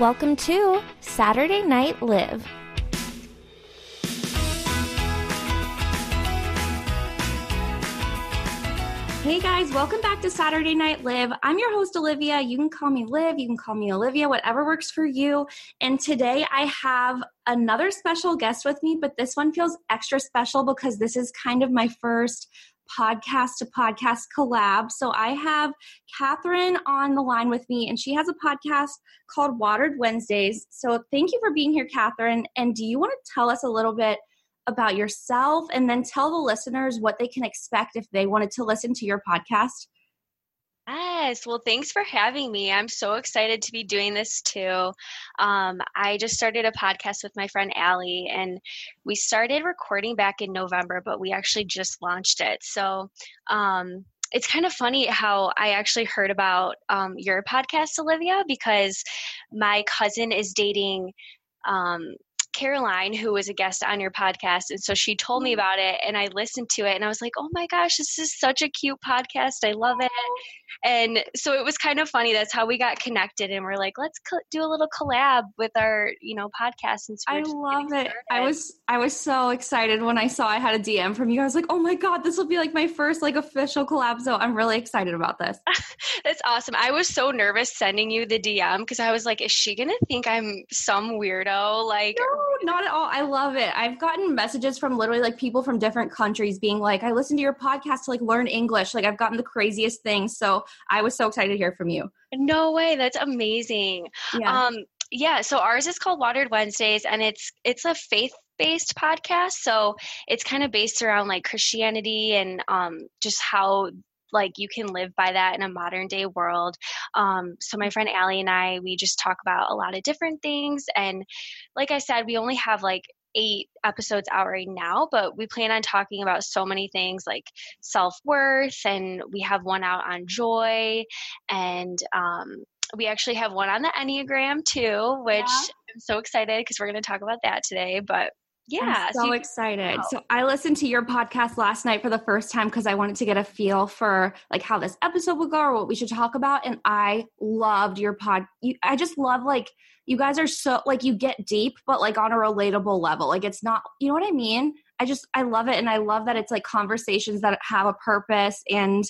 Welcome to Saturday Night Liv. Hey guys, welcome back to Saturday Night Liv. I'm your host, Olivia. You can call me Liv, you can call me Olivia, whatever works for you. And today I have another special guest with me, but this one feels extra special because this is kind of my first podcast to podcast collab. So I have Kathryn on the line with me, and she has a podcast called Watered Wednesdays. So thank you for being here, Kathryn. And do you want to tell us a little bit about yourself and then tell the listeners what they can expect if they wanted to listen to your podcast? Yes. Well, thanks for having me. I'm so excited to be doing this too. Um, I just started a podcast with my friend Allie, and we started recording back in November, but we actually just launched it. So, um, it's kind of funny how I actually heard about um, your podcast, Olivia, because my cousin is dating um, Caroline, who was a guest on your podcast. And so she told me mm-hmm. about it and I listened to it and I was like, oh my gosh, this is such a cute podcast. I love it. And so it was kind of funny. That's how we got connected. And we're like, let's co- do a little collab with our, you know, podcast. And so I love it. Started. I was, I was so excited when I saw I had a DM from you. I was like, oh my God, this will be like my first like official collab. So I'm really excited about this. That's awesome. I was so nervous sending you the DM because I was like, is she going to think I'm some weirdo? Like, no not at all. I love it. I've gotten messages from literally like people from different countries being like, I listened to your podcast to like learn English. Like I've gotten the craziest things. So I was so excited to hear from you. No way. That's amazing. Yeah. Um, yeah. So ours is called Watered Wednesdays and it's, it's a faith based podcast. So it's kind of based around like Christianity and um, just how like you can live by that in a modern day world. Um, so my friend Allie and I, we just talk about a lot of different things. And like I said, we only have like eight episodes out right now, but we plan on talking about so many things like self worth, and we have one out on joy, and um, we actually have one on the Enneagram too, which yeah. I'm so excited because we're going to talk about that today. But yeah. I'm so, so excited. So I listened to your podcast last night for the first time because I wanted to get a feel for like how this episode would go or what we should talk about. And I loved your pod. You, I just love like you guys are so like you get deep, but like on a relatable level. Like it's not, you know what I mean? I just I love it, and I love that it's like conversations that have a purpose. And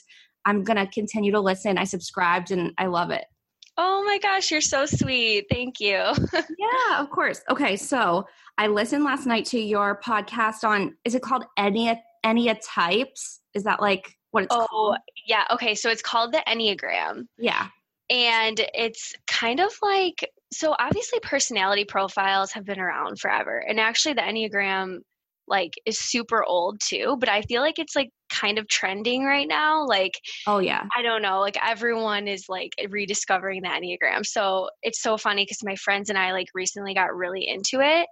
I'm gonna continue to listen. I subscribed, and I love it. Oh my gosh, you're so sweet. Thank you. yeah, of course. Okay, so I listened last night to your podcast on is it called Ennea Ennea types? Is that like what it's called? oh, called? yeah. Okay, so it's called the Enneagram. Yeah. And it's kind of like so obviously personality profiles have been around forever. And actually the Enneagram like is super old too, but I feel like it's like kind of trending right now. Like, oh yeah, I don't know. Like everyone is like rediscovering the Enneagram. So it's so funny because my friends and I like recently got really into it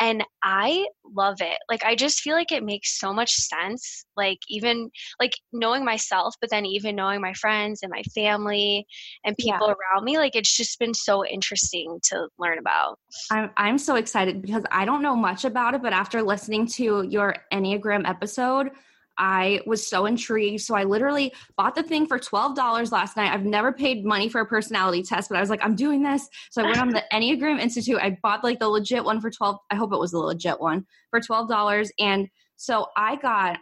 and I love it. Like, I just feel like it makes so much sense. Like, even like knowing myself, but then even knowing my friends and my family and people yeah. around me, like, it's just been so interesting to learn about. I'm, I'm so excited because I don't know much about it, but after listening to your Enneagram episode, I was so intrigued. So I literally bought the thing for $12 last night. I've never paid money for a personality test, but I was like, I'm doing this. So I went on the Enneagram Institute. I bought like the legit one for 12. I hope it was the legit one for $12. And so I got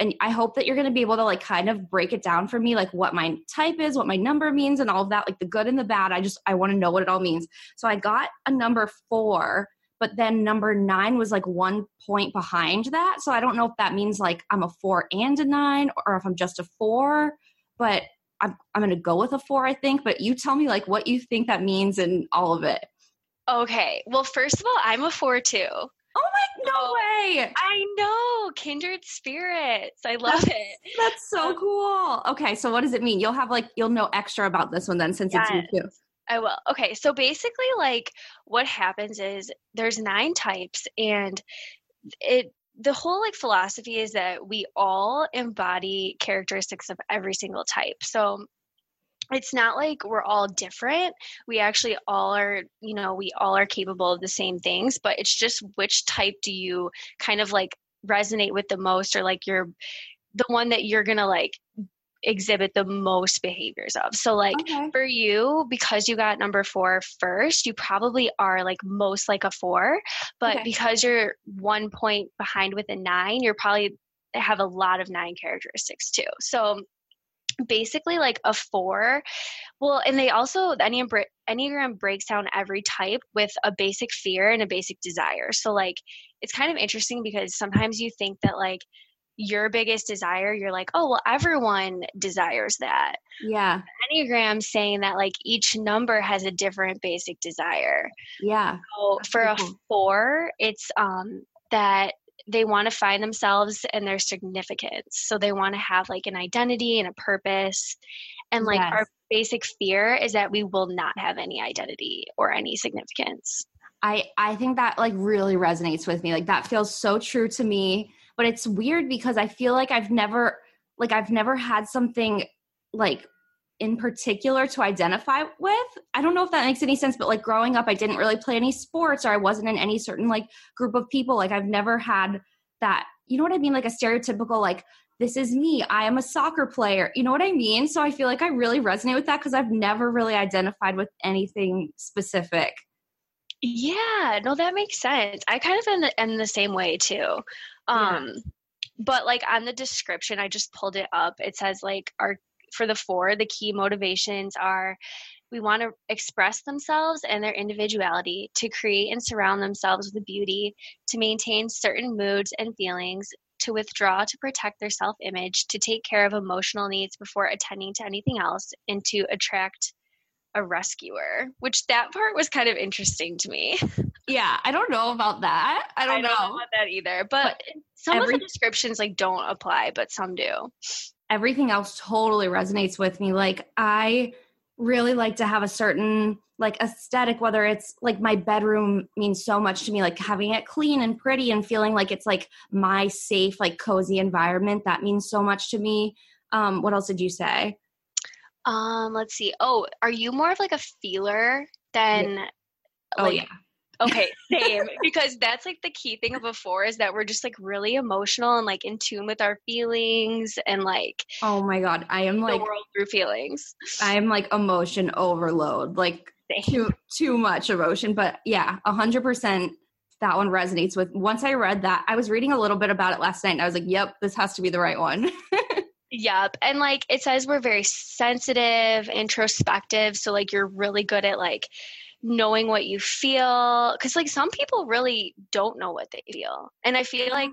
and I hope that you're going to be able to like kind of break it down for me, like what my type is, what my number means, and all of that, like the good and the bad. I just, I want to know what it all means. So I got a number four but then number nine was like one point behind that. So I don't know if that means like I'm a four and a nine or if I'm just a four, but I'm, I'm going to go with a four, I think. But you tell me like what you think that means and all of it. Okay. Well, first of all, I'm a four too. Oh my no way. I know. Kindred spirits. I love that's, it. That's so um, cool. Okay, so what does it mean? You'll have like you'll know extra about this one then since yes. it's you too. I will. Okay, so basically, like what happens is there's nine types, and it the whole like philosophy is that we all embody characteristics of every single type. So it's not like we're all different. We actually all are, you know, we all are capable of the same things, but it's just which type do you kind of like resonate with the most or like you're the one that you're going to like exhibit the most behaviors of. So, like okay. for you, because you got number four first, you probably are like most like a four. But okay. because you're one point behind with a nine, you're probably have a lot of nine characteristics too. So, basically like a four well and they also the enneagram, enneagram breaks down every type with a basic fear and a basic desire so like it's kind of interesting because sometimes you think that like your biggest desire, you're like, oh, well, everyone desires that. Yeah. Enneagram saying that like each number has a different basic desire. Yeah. So for a four, it's um that they want to find themselves and their significance. So they want to have like an identity and a purpose. And like yes. our basic fear is that we will not have any identity or any significance. I I think that like really resonates with me. Like that feels so true to me but it's weird because I feel like I've never like I've never had something like in particular to identify with. I don't know if that makes any sense, but like growing up, I didn't really play any sports or I wasn't in any certain like group of people. Like I've never had that, you know what I mean? Like a stereotypical, like, this is me. I am a soccer player. You know what I mean? So I feel like I really resonate with that because I've never really identified with anything specific. Yeah, no, that makes sense. I kind of in the, in the same way too. Um, yeah. But like on the description, I just pulled it up. It says like our for the four, the key motivations are we want to express themselves and their individuality, to create and surround themselves with beauty, to maintain certain moods and feelings, to withdraw to protect their self image, to take care of emotional needs before attending to anything else, and to attract a rescuer, which that part was kind of interesting to me. Yeah, I don't know about that. I don't, I don't know. know. about that either. But, but some every, of the descriptions like don't apply, but some do. Everything else totally resonates with me. Like I really like to have a certain like aesthetic whether it's like my bedroom means so much to me like having it clean and pretty and feeling like it's like my safe like cozy environment that means so much to me um what else did you say um, let's see. Oh, are you more of like a feeler than yeah. Oh like, yeah. Okay, same. because that's like the key thing of a four is that we're just like really emotional and like in tune with our feelings and like Oh my god, I am like world through feelings. I am like emotion overload. Like same. too too much emotion. But yeah, a hundred percent that one resonates with once I read that, I was reading a little bit about it last night and I was like, Yep, this has to be the right one. Yep. And like it says we're very sensitive, introspective. So like you're really good at like knowing what you feel. Cause like some people really don't know what they feel. And I feel like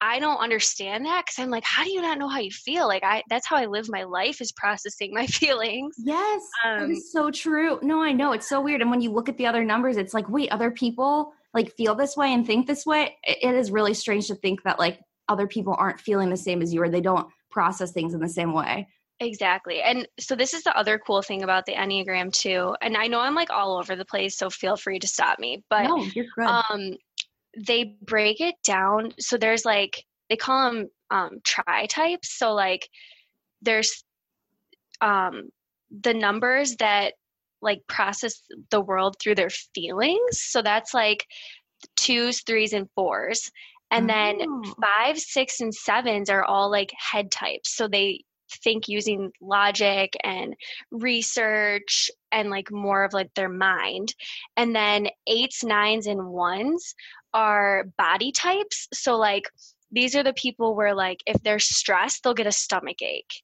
I don't understand that because I'm like, how do you not know how you feel? Like I that's how I live my life is processing my feelings. Yes. Um, so true. No, I know. It's so weird. And when you look at the other numbers, it's like, wait, other people like feel this way and think this way. It is really strange to think that like other people aren't feeling the same as you or they don't process things in the same way. Exactly. And so this is the other cool thing about the Enneagram too. And I know I'm like all over the place, so feel free to stop me. But no, you're good. um they break it down. So there's like they call them um tri types. So like there's um the numbers that like process the world through their feelings. So that's like twos, threes, and fours. And then oh. five, six, and sevens are all like head types. So they think using logic and research and like more of like their mind. And then eights, nines, and ones are body types. So like these are the people where like if they're stressed, they'll get a stomach ache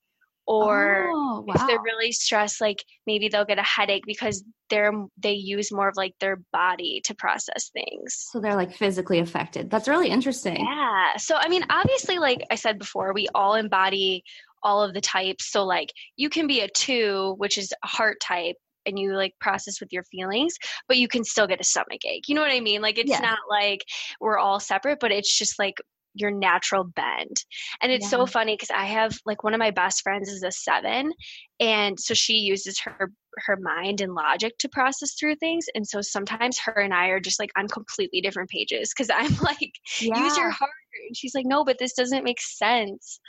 or oh, wow. if they're really stressed like maybe they'll get a headache because they're they use more of like their body to process things so they're like physically affected that's really interesting yeah so i mean obviously like i said before we all embody all of the types so like you can be a two which is a heart type and you like process with your feelings, but you can still get a stomach ache. You know what I mean? Like it's yeah. not like we're all separate, but it's just like your natural bend. And it's yeah. so funny because I have like one of my best friends is a seven. And so she uses her her mind and logic to process through things. And so sometimes her and I are just like on completely different pages because I'm like, yeah. use your heart. And she's like, no, but this doesn't make sense.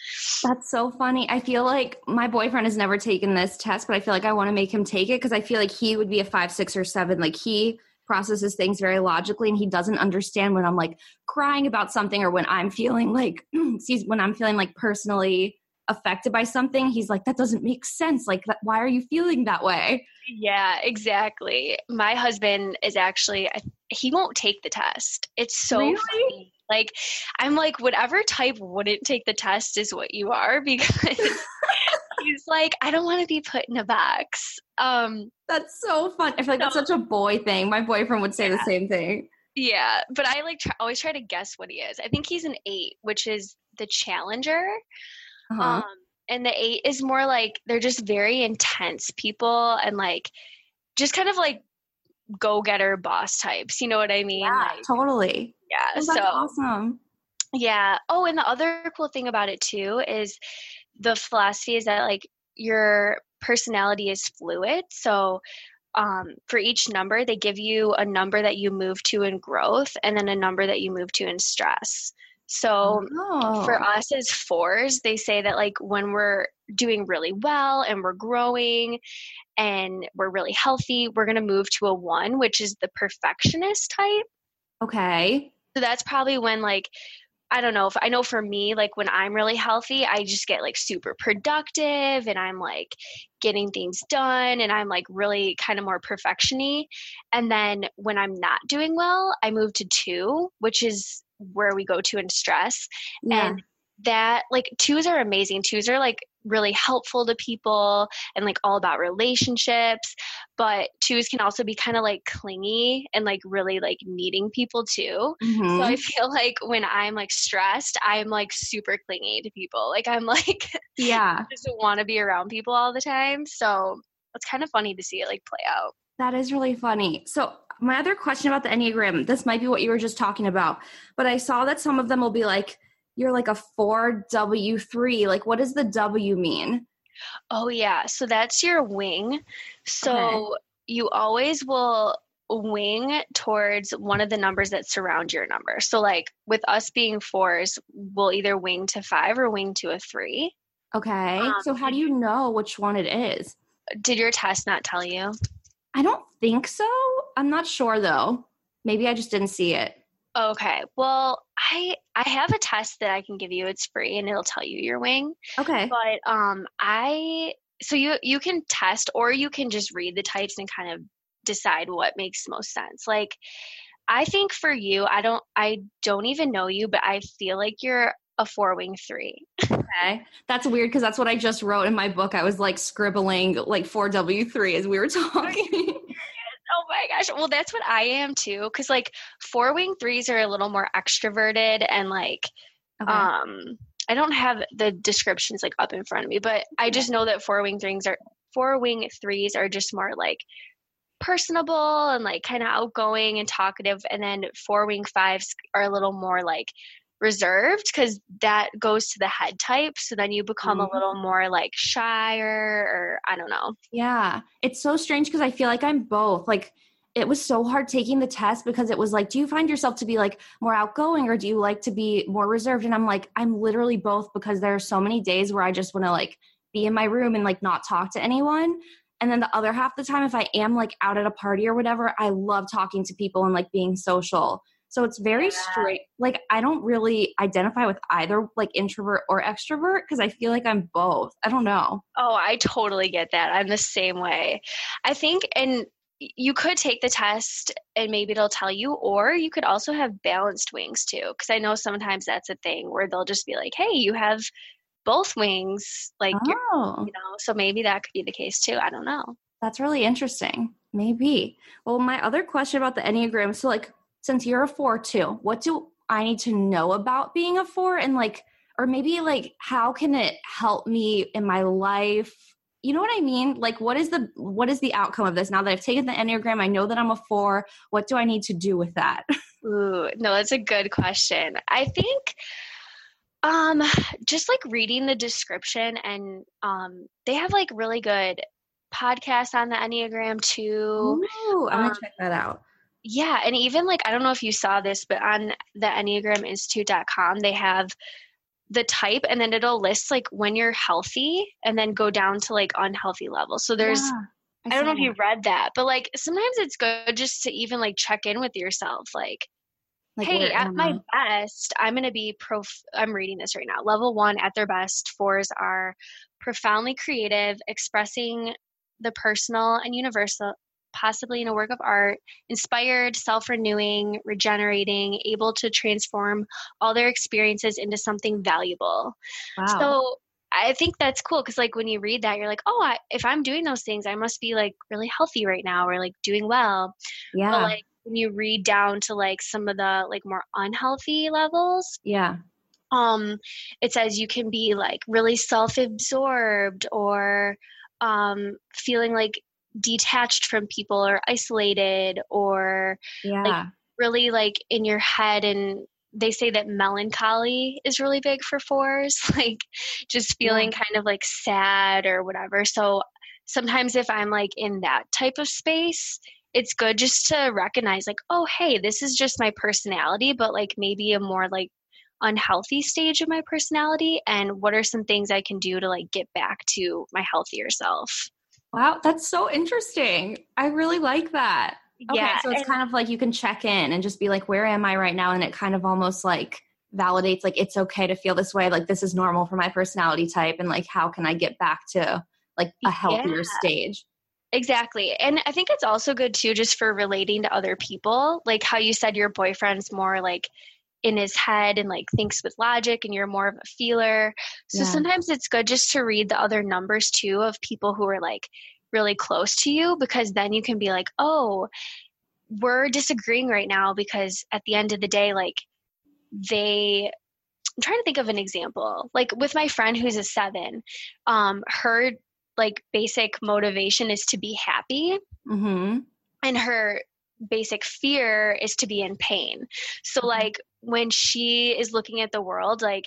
That's so funny. I feel like my boyfriend has never taken this test, but I feel like I want to make him take it because I feel like he would be a five, six, or seven. Like he processes things very logically and he doesn't understand when I'm like crying about something or when I'm feeling like excuse when I'm feeling like personally affected by something, he's like, that doesn't make sense. Like, why are you feeling that way? Yeah, exactly. My husband is actually, he won't take the test. It's so really? funny. Like, I'm like, whatever type wouldn't take the test is what you are because he's like, I don't want to be put in a box. Um, that's so fun. I feel like so, that's such a boy thing. My boyfriend would say yeah. the same thing. Yeah, but I like try, always try to guess what he is. I think he's an eight, which is the challenger. Uh-huh. Um, and the eight is more like they're just very intense people and like just kind of like go getter boss types. You know what I mean? Yeah, like, totally. Yeah. Oh, so awesome. Yeah. Oh, and the other cool thing about it too is the philosophy is that like your personality is fluid. So um, for each number, they give you a number that you move to in growth and then a number that you move to in stress. So oh. for us as fours, they say that like when we're doing really well and we're growing and we're really healthy, we're going to move to a one, which is the perfectionist type. Okay. So that's probably when like I don't know if I know for me, like when I'm really healthy, I just get like super productive and I'm like getting things done and I'm like really kind of more perfectiony. And then when I'm not doing well, I move to two, which is where we go to in stress. Yeah. And that like twos are amazing. Twos are like really helpful to people and like all about relationships but twos can also be kind of like clingy and like really like needing people too. Mm-hmm. so i feel like when i'm like stressed i'm like super clingy to people. Like i'm like yeah. just want to be around people all the time. So it's kind of funny to see it like play out. That is really funny. So my other question about the enneagram this might be what you were just talking about but i saw that some of them will be like you're like a 4W3. Like, what does the W mean? Oh, yeah. So that's your wing. So okay. you always will wing towards one of the numbers that surround your number. So, like with us being fours, we'll either wing to five or wing to a three. Okay. Um, so, how do you know which one it is? Did your test not tell you? I don't think so. I'm not sure though. Maybe I just didn't see it. Okay. Well, I I have a test that I can give you. It's free and it'll tell you your wing. Okay. But um I so you you can test or you can just read the types and kind of decide what makes most sense. Like I think for you, I don't I don't even know you, but I feel like you're a four wing three. okay. That's weird because that's what I just wrote in my book. I was like scribbling like 4W3 as we were talking. Oh my gosh. Well, that's what I am too. Cause like four wing threes are a little more extroverted and like, okay. um, I don't have the descriptions like up in front of me, but I just know that four wing threes are four wing threes are just more like personable and like kind of outgoing and talkative. And then four wing fives are a little more like reserved because that goes to the head type. So then you become mm-hmm. a little more like shyer or I don't know. Yeah. It's so strange because I feel like I'm both. Like it was so hard taking the test because it was like, do you find yourself to be like more outgoing or do you like to be more reserved? And I'm like, I'm literally both because there are so many days where I just want to like be in my room and like not talk to anyone. And then the other half the time, if I am like out at a party or whatever, I love talking to people and like being social. So it's very yeah. straight. Like I don't really identify with either like introvert or extrovert because I feel like I'm both. I don't know. Oh, I totally get that. I'm the same way. I think and you could take the test and maybe it'll tell you or you could also have balanced wings too because i know sometimes that's a thing where they'll just be like hey you have both wings like oh. you know so maybe that could be the case too i don't know that's really interesting maybe well my other question about the enneagram so like since you're a four too, what do I need to know about being a four? And like, or maybe like, how can it help me in my life? You know what I mean? Like, what is the what is the outcome of this? Now that I've taken the enneagram, I know that I'm a four. What do I need to do with that? Ooh, no, that's a good question. I think um just like reading the description and um they have like really good podcasts on the enneagram too Ooh, i'm gonna um, check that out yeah, and even like I don't know if you saw this, but on the enneagraminstitute.com they have the type and then it'll list like when you're healthy and then go down to like unhealthy levels. So there's yeah, I, I, don't know that. if you read that, but like sometimes it's good just to even like check in with yourself like Like, hey, at my best, I'm going to be prof. I'm reading this right now. Level one, at their best, fours are profoundly creative, expressing the personal and universal, possibly in a work of art, inspired, self renewing, regenerating, able to transform all their experiences into something valuable. Wow. So I think that's cool because, like, when you read that, you're like, oh, I, if I'm doing those things, I must be like really healthy right now or like doing well. Yeah. But, like, when you read down to like some of the like more unhealthy levels, yeah. Um, it says you can be like really self-absorbed or um feeling like detached from people or isolated or yeah. like really like in your head and they say that melancholy is really big for fours like just feeling yeah. kind of like sad or whatever so sometimes if i'm like in that type of space it's good just to recognize like oh hey this is just my personality but like maybe a more like unhealthy stage of my personality and what are some things i can do to like get back to my healthier self wow that's so interesting i really like that okay yeah, so it's and, kind of like you can check in and just be like where am i right now and it kind of almost like validates like it's okay to feel this way like this is normal for my personality type and like how can i get back to like a healthier yeah. stage Exactly. And I think it's also good too, just for relating to other people. Like how you said your boyfriend's more like in his head and like thinks with logic and you're more of a feeler. So yeah. sometimes it's good just to read the other numbers too of people who are like really close to you because then you can be like, oh, we're disagreeing right now because at the end of the day, like they I'm trying to think of an example. Like with my friend who's a seven, um, her like basic motivation is to be happy. Mm-hmm. And her basic fear is to be in pain. So, mm-hmm. like, when she is looking at the world, like,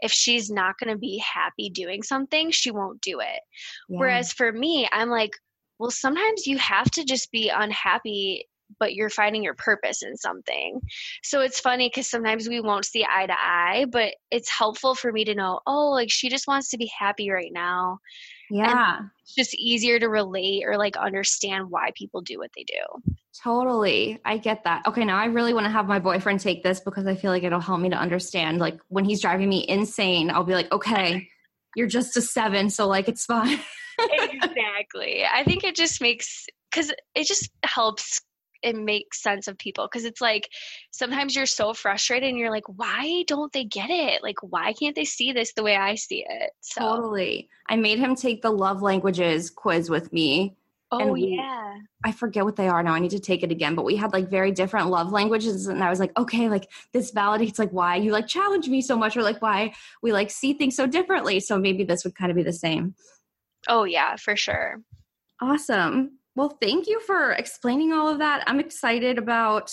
if she's not going to be happy doing something, she won't do it. Yeah. Whereas for me, I'm like, well, sometimes you have to just be unhappy, but you're finding your purpose in something. So it's funny because sometimes we won't see eye to eye, but it's helpful for me to know, oh, like she just wants to be happy right now. Yeah. And it's just easier to relate or like understand why people do what they do. Totally. I get that. Okay, now I really want to have my boyfriend take this because I feel like it'll help me to understand. Like when he's driving me insane, I'll be like, okay, you're just a seven, so like it's fine. exactly. I think it just makes because it just helps it makes sense of people because it's like sometimes you're so frustrated and you're like why don't they get it? Like why can't they see this the way i see it? So. totally. I made him take the love languages quiz with me oh we, yeah. I forget what they are now i need to take it again but we had like very different love languages and i was like okay like this validates like why you like challenge me so much or like why we like see things so differently. So maybe this would kind of be the same. Oh yeah for sure. Awesome well, thank you for explaining all of that. I'm excited about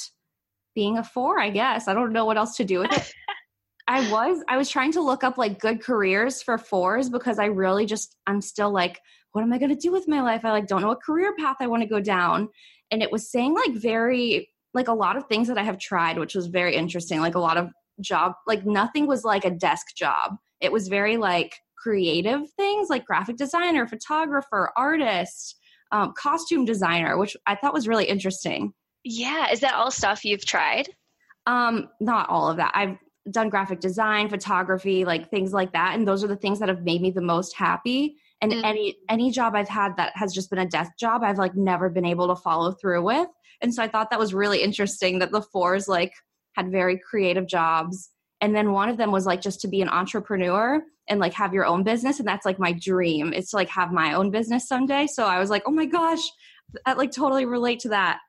being a four, I guess. I don't know what else to do with it. I was I was trying to look up like good careers for fours because I really just I'm still like what am I going to do with my life? I like don't know what career path I want to go down. And it was saying like very like a lot of things that I have tried which was very interesting. Like a lot of job like nothing was like a desk job. It was very like creative things like graphic designer, photographer, artist, um, costume designer, which I thought was really interesting. Yeah, is that all stuff you've tried? Um, not all of that. I've done graphic design, photography, like things like that, and those are the things that have made me the most happy. And mm. any any job I've had that has just been a desk job, I've like never been able to follow through with. And so I thought that was really interesting that the fours like had very creative jobs. And then one of them was like just to be an entrepreneur and like have your own business. And that's like my dream it's to like have my own business someday. So i was like oh my gosh i like totally relate to that.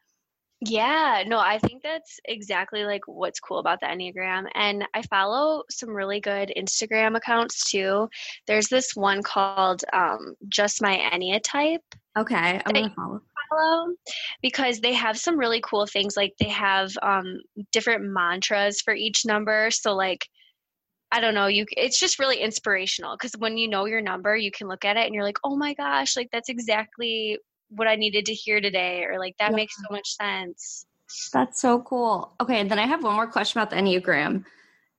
Yeah no i think that's exactly like what's cool about the enneagram. And i follow some really good instagram accounts too. There's this one called um, just my ennea type. Okay i'm gonna follow follow because they have some really cool things like they have um, different mantras for each number so like I don't know, you it's just really inspirational because when you know your number, you can look at it and you're like, "Oh my gosh, like that's exactly what I needed to hear today," or like that yeah. makes so much sense. That's so cool. Okay, and then I have one more question about the Enneagram.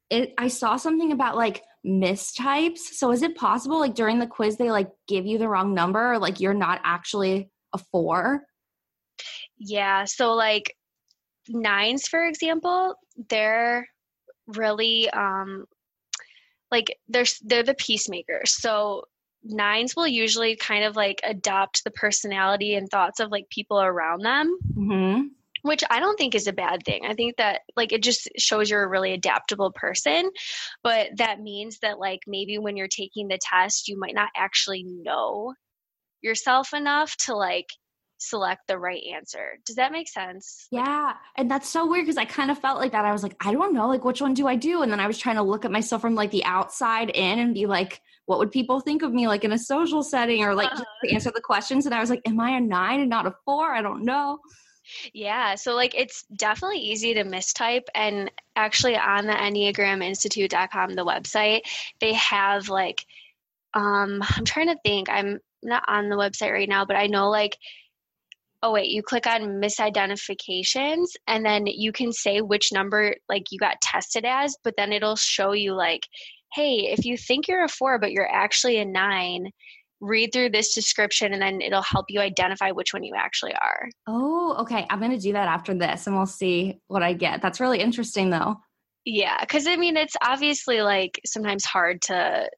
It, I saw something about like mistypes. So is it possible like during the quiz they like give you the wrong number or like you're not actually a 4? Yeah, so like nines for example they're really um like they're they're the peacemakers. So nines will usually kind of like adopt the personality and thoughts of like people around them. Mm-hmm. Which I don't think is a bad thing. I think that like it just shows you're a really adaptable person, but that means that like maybe when you're taking the test, you might not actually know yourself enough to like select the right answer. Does that make sense? Yeah. And that's so weird because I kind of felt like that. I was like, I don't know, like, which one do I do? And then I was trying to look at myself from like the outside in and be like, what would people think of me like in a social setting or like uh-huh. to answer the questions? And I was like, am I a nine and not a four? I don't know. Yeah, so like it's definitely easy to mistype and actually on the enneagraminstitute.com the website, they have like um I'm trying to think. I'm not on the website right now, but I know like oh wait you click on misidentifications and then you can say which number like you got tested as but then it'll show you like hey if you think you're a four but you're actually a nine read through this description and then it'll help you identify which one you actually are. Oh okay. I'm gonna do that after this and we'll see what i get. That's really interesting though. Yeah because i mean it's obviously like sometimes hard to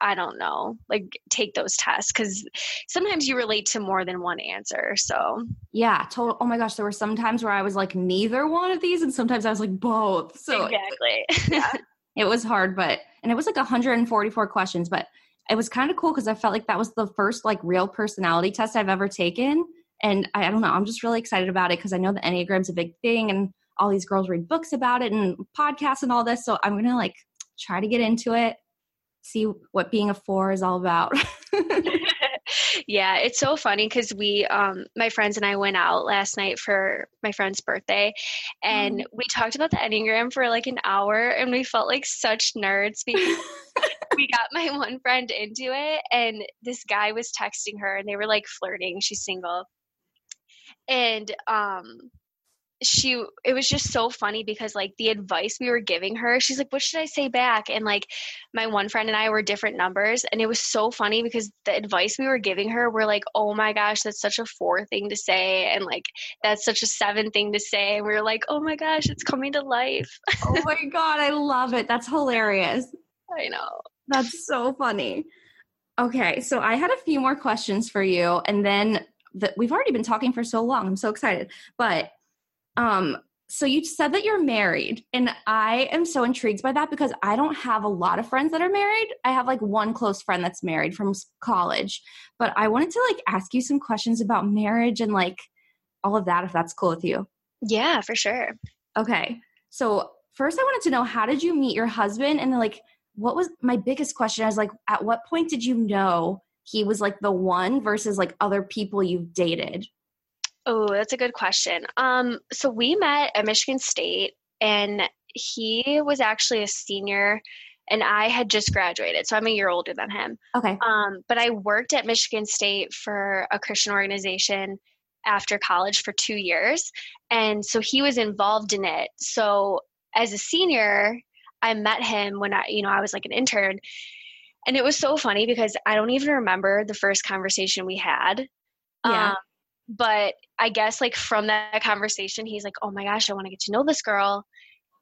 I don't know, like take those tests because sometimes you relate to more than one answer. So, yeah, total. Oh my gosh, there were some times where I was like neither one of these, and sometimes I was like both. So, exactly. yeah, it was hard, but, and it was like 144 questions, but it was kind of cool because I felt like that was the first like real personality test I've ever taken. And I, I don't know, I'm just really excited about it because I know the Enneagram's a big thing and all these girls read books about it and podcasts and all this. So I'm going to like try to get into it see what being a four is all about. yeah, it's so funny because we, um, my friends and I went out last night for my friend's birthday, and mm. we talked about the enneagram for like an hour, and we felt like such nerds because we got my one friend into it, and this guy was texting her, and they were like flirting. She's single, and um, she it was just so funny because like the advice we were giving her she's like what should i say back? And like my one friend and i were different numbers and it was so funny because the advice we were giving her were like oh my gosh that's such a four thing to say and like that's such a seven thing to say and we were like oh my gosh it's coming to life. Oh my god i love it. That's hilarious. I know. That's so funny. Okay so i had a few more questions for you and then that we've already been talking for so long i'm so excited. But um, so you said that you're married, and I am so intrigued by that because I don't have a lot of friends that are married. I have like one close friend that's married from college, but I wanted to like ask you some questions about marriage and like all of that if that's cool with you. Yeah, for sure. Okay. So, first I wanted to know how did you meet your husband and like what was my biggest question I was like at what point did you know he was like the one versus like other people you've dated? Oh, that's a good question. Um, so we met at Michigan State, and he was actually a senior, and I had just graduated, so I'm a year older than him. Okay. Um, but I worked at Michigan State for a Christian organization after college for two years, and so he was involved in it. So as a senior, I met him when I, you know, I was like an intern. And it was so funny because I don't even remember the first conversation we had. Yeah. Um, but I guess like from that conversation, he's like, oh my gosh, I want to get to know this girl.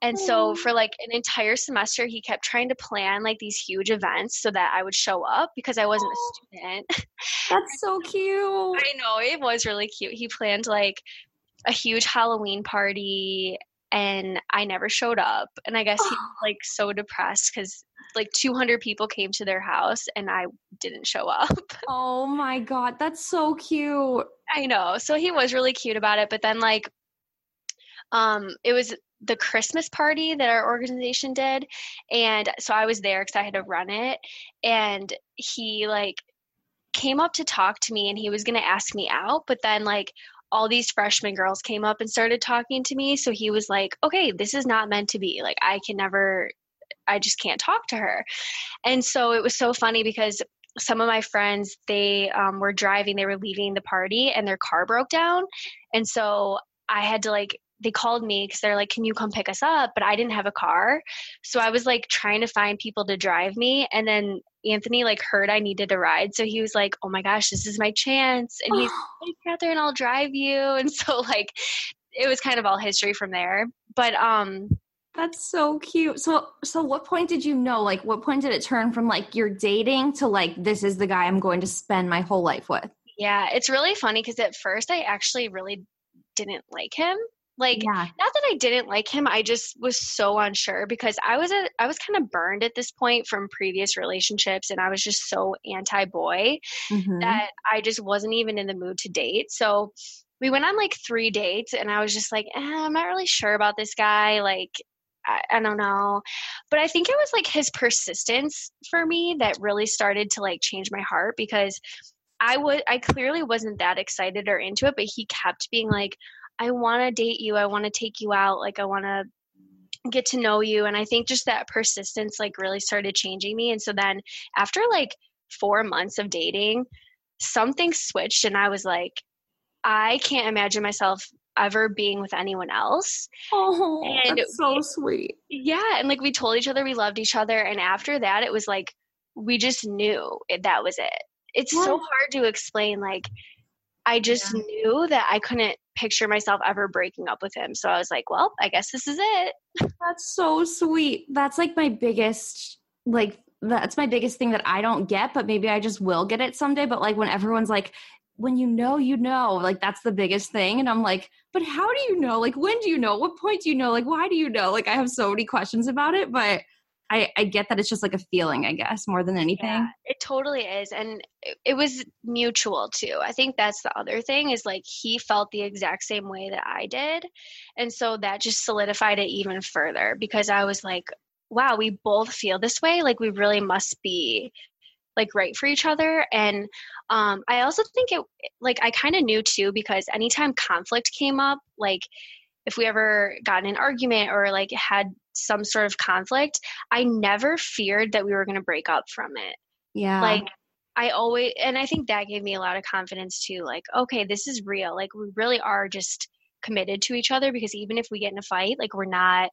And so for like an entire semester, he kept trying to plan like these huge events so that I would show up because I wasn't a student. That's so cute. I know it was really cute. He planned like a huge Halloween party and I never showed up. And I guess he was like so depressed because like 200 people came to their house and I didn't show up. Oh my God, that's so cute. I know. So he was really cute about it. But then, like, um, it was the Christmas party that our organization did. And so I was there because I had to run it. And he, like, came up to talk to me and he was going to ask me out. But then, like, all these freshman girls came up and started talking to me. So he was like, okay, this is not meant to be. Like, I can never, I just can't talk to her. And so it was so funny because some of my friends, they um, were driving, they were leaving the party and their car broke down. And so I had to like they called me because they're like, Can you come pick us up? But I didn't have a car. So I was like trying to find people to drive me. And then Anthony like heard I needed a ride. So he was like, Oh my gosh, this is my chance. And he's like, Hey Kathryn, I'll drive you. And so like it was kind of all history from there. But um That's so cute. So so what point did you know? Like what point did it turn from like you're dating to like this is the guy I'm going to spend my whole life with? Yeah, it's really funny because at first I actually really didn't like him. Like Yeah. not that I didn't like him, I just was so unsure because I was a, I was kind of burned at this point from previous relationships and I was just so anti-boy Mhm. that I just wasn't even in the mood to date. So we went on like three dates and I was just like, eh, I'm not really sure about this guy. Like, I, I don't know. But I think it was like his persistence for me that really started to like change my heart because I would, I clearly wasn't that excited or into it, but he kept being like, I want to date you. I want to take you out. Like, I want to get to know you. And I think just that persistence like really started changing me. And so then after like four months of dating, something switched and I was like, I can't imagine myself ever being with anyone else. Oh, And that's so sweet. Yeah. And like we told each other we loved each other. And after that, it was like, we just knew it, that was it. It's so hard to explain. Like, I just knew that I couldn't picture myself ever breaking up with him. So I was like, well, I guess this is it. That's so sweet. That's like my biggest like that's my biggest thing that I don't get, but maybe I just will get it someday. But like when everyone's like, when you know, you know, like that's the biggest thing. And I'm like, but how do you know? Like when do you know? What point do you know? Like why do you know? Like I have so many questions about it, but I, I get that it's just like a feeling, I guess, more than anything. Yeah, it totally is. And it, it was mutual too. I think that's the other thing is like he felt the exact same way that I did. And so that just solidified it even further because I was like, wow, we both feel this way. Like we really must be like right for each other. And um, I also think it, like, I kind of knew too because anytime conflict came up, like, if we ever got in an argument or like had some sort of conflict, I never feared that we were going to break up from it Yeah. like i always and i think that gave me a lot of confidence too like okay this is real like we really are just committed to each other because even if we get in a fight like we're not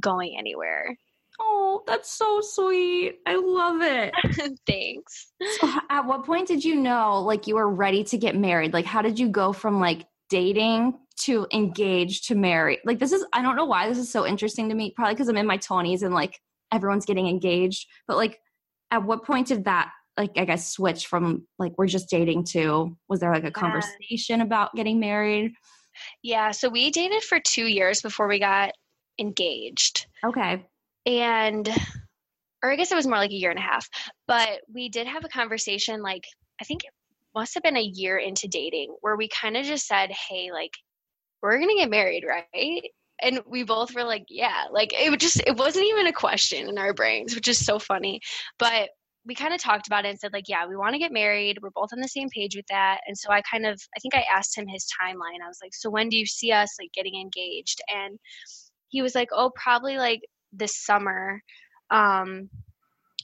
going anywhere oh, that's so sweet. I love it. thanks So at what point did you know like you were ready to get married? Like how did you go from like dating to engage to marry Like this is I don't know why this is so interesting to me. Probably because I'm in my 20s and like everyone's getting engaged. But like at what point did that like I guess switch from like we're just dating to was there like a conversation about getting married? yeah so we dated for two years before we got engaged Okay. and or i guess it was more like a year and a half but we did have a conversation like i think it must have been a year into dating where we kind of just said hey like we're gonna get married right? And we both were like yeah like it just it wasn't even a question in our brains which is so funny. But we kind of talked about it and said like yeah we want to get married. We're both on the same page with that. And so i kind of i think i asked him his timeline. I was like so when do you see us like getting engaged? And he was like oh probably like this summer. Um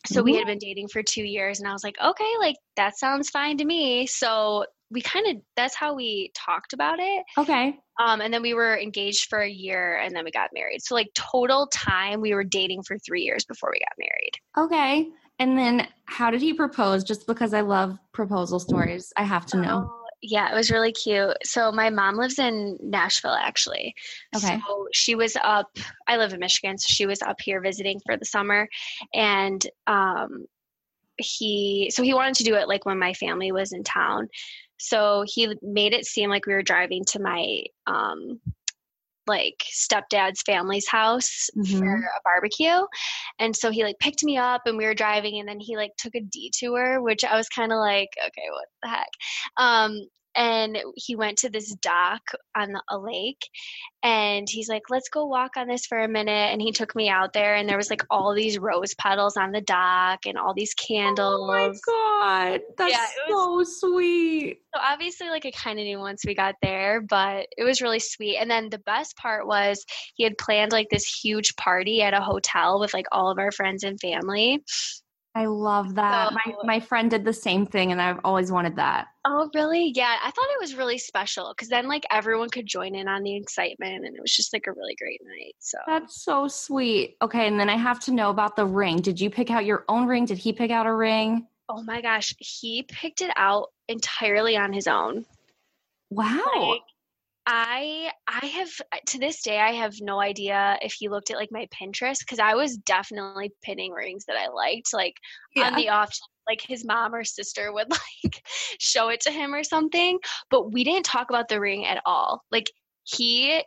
so we had been dating for two years and i was like okay like that sounds fine to me. So we kind of that's how we talked about it Okay. um and then we were engaged for a year and then we got married so like total time we were dating for three years before we got married Okay. And then how did he propose? Just because I love proposal stories, I have to know. Oh, yeah, it was really cute. So my mom lives in Nashville actually. Okay. So she was up I live in Michigan, so she was up here visiting for the summer and um he so he wanted to do it like when my family was in town. So he made it seem like we were driving to my um like stepdad's family's house for Mhm. a barbecue. And so he like picked me up and we were driving and then he like took a detour, which I was kind of like, okay, what the heck? Um and he went to this dock on the, a lake and he's like let's go walk on this for a minute and he took me out there and there was like all these rose petals on the dock and all these candles Oh my god, that's Yeah, it so sweet. so obviously like i kind of knew once we got there but it was really sweet and then the best part was he had planned like this huge party at a hotel with like all of our friends and family I love that. my my friend did the same thing, and I've always wanted that. oh really yeah i thought it was really special because then like everyone could join in on the excitement and it was just like a really great night so That's so sweet. Okay, and then I have to know about the ring. Did you pick out your own ring? Did he pick out a ring? oh my gosh he picked it out entirely on his own Wow. Like, I I have to this day I have no idea if he looked at like my Pinterest because I was definitely pinning rings that I liked like yeah. on the off like his mom or sister would like show it to him or something but we didn't talk about the ring at all. Like he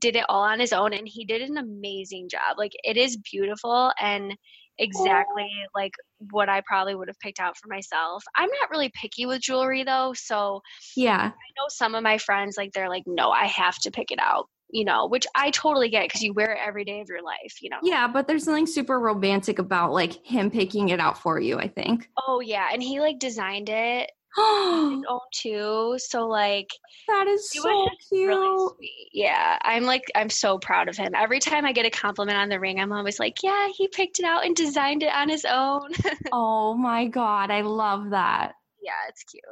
did it all on his own and he did an amazing job. Like it is beautiful and exactly oh. like what I probably would have picked out for myself. I'm not really picky with jewelry though, so yeah. I know some of my friends like they're like no, I have to pick it out, you know, which I totally get cuz you wear it every day of your life, you know. Yeah, but there's something super romantic about like him picking it out for you, I think. Oh yeah, and he like designed it his own too. So like that is so cute. Really yeah, I'm like I'm so proud of him. Every time I get a compliment on the ring, I'm always like, yeah, he picked it out and designed it on his own. oh my god, I love that. Yeah, it's cute.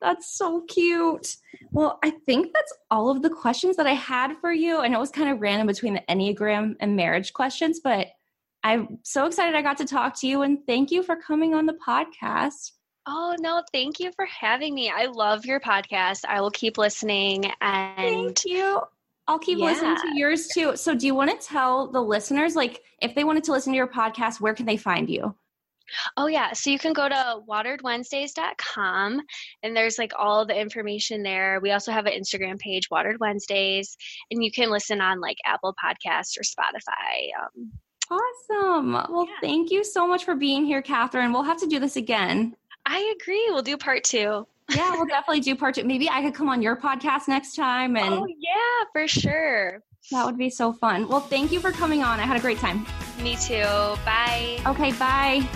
That's so cute. Well, I think that's all of the questions that I had for you. I know it was kind of random between the Enneagram and marriage questions, but I'm so excited I got to talk to you and thank you for coming on the podcast. Oh, no, thank you for having me. I love your podcast. I will keep listening and Thank you. I'll keep yeah. listening to yours too. So, do you want to tell the listeners, like, if they wanted to listen to your podcast, where can they find you? Oh, yeah. So, you can go to wateredwednesdays.com and there's like all the information there. We also have an Instagram page, Watered Wednesdays, and you can listen on like Apple Podcasts or Spotify. Um, awesome. Well, yeah. thank you so much for being here, Kathryn. We'll have to do this again. I agree. We'll do part two. yeah, we'll definitely do part two. Maybe I could come on your podcast next time. And oh yeah, for sure. That would be so fun. Well, thank you for coming on. I had a great time. Me too. Bye. Okay, bye.